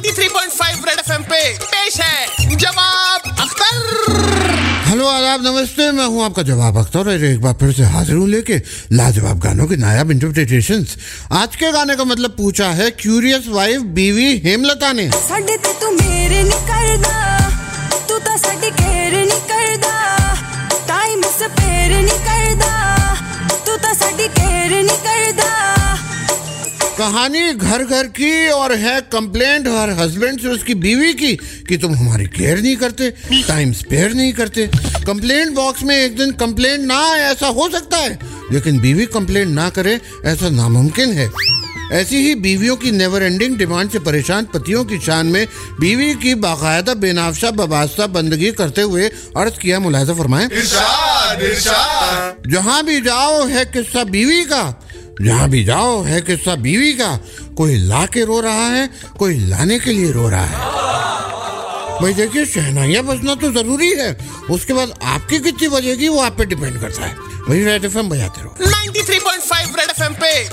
93.5 red FM पे पेश है जवाब अख्तर। हेलो आदाब नमस्ते मैं हूँ आपका जवाब अख्तर और एक बार फिर से हाजिर हूँ लेके लाजवाब गानों के नायाब इंटरप्रिटेशन आज के गाने का मतलब पूछा है क्यूरियस वाइफ बीवी हेमलता ने। कहानी घर घर की और है कंप्लेंट हर हस्बैंड से उसकी बीवी की कि तुम हमारी केयर नहीं करते टाइम स्पेयर नहीं करते। कंप्लेंट बॉक्स में एक दिन कंप्लेंट ना आए ऐसा हो सकता है लेकिन बीवी कंप्लेंट ना करे ऐसा नामुमकिन है। ऐसी ही बीवियों की नेवर एंडिंग डिमांड से परेशान पतियों की शान में बीवी की बाकायदा बेनाफ्शा बबास्ता बंदगी करते हुए अर्ज़ किया मुलायजा फरमाए। इरशाद भी जाओ है किस्सा बीवी का जहाँ भी जाओ, है किस्सा बीवी का। कोई ला के रो रहा है, कोई लाने के लिए रो रहा है। भाई देखिए, शहनाइया बजना तो ज़रूरी है। उसके बाद आपकी कितनी बजेगी, वो आप पे डिपेंड करता है। वही रेड एफ़ बजाते रहो। 93.5 रेड एफएम पे